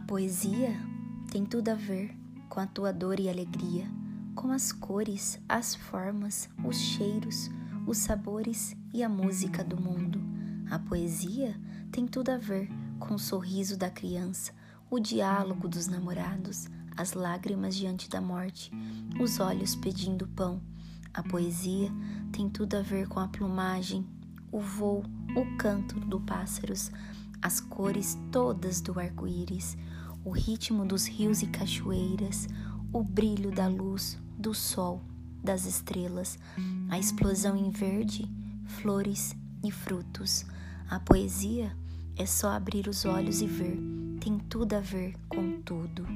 poesia tem tudo a ver com a tua dor e alegria, com as cores, as formas, os cheiros, os sabores e a música do mundo. A poesia tem tudo a ver com o sorriso da criança, o diálogo dos namorados, as lágrimas diante da morte, os olhos pedindo pão. A poesia tem tudo a ver com a plumagem, o voo, o canto dos pássaros, as cores todas do arco-íris, o ritmo dos rios e cachoeiras, o brilho da luz, do sol, das estrelas, a explosão em verde, flores e frutos. A poesia é só abrir os olhos e ver, tem tudo a ver com tudo.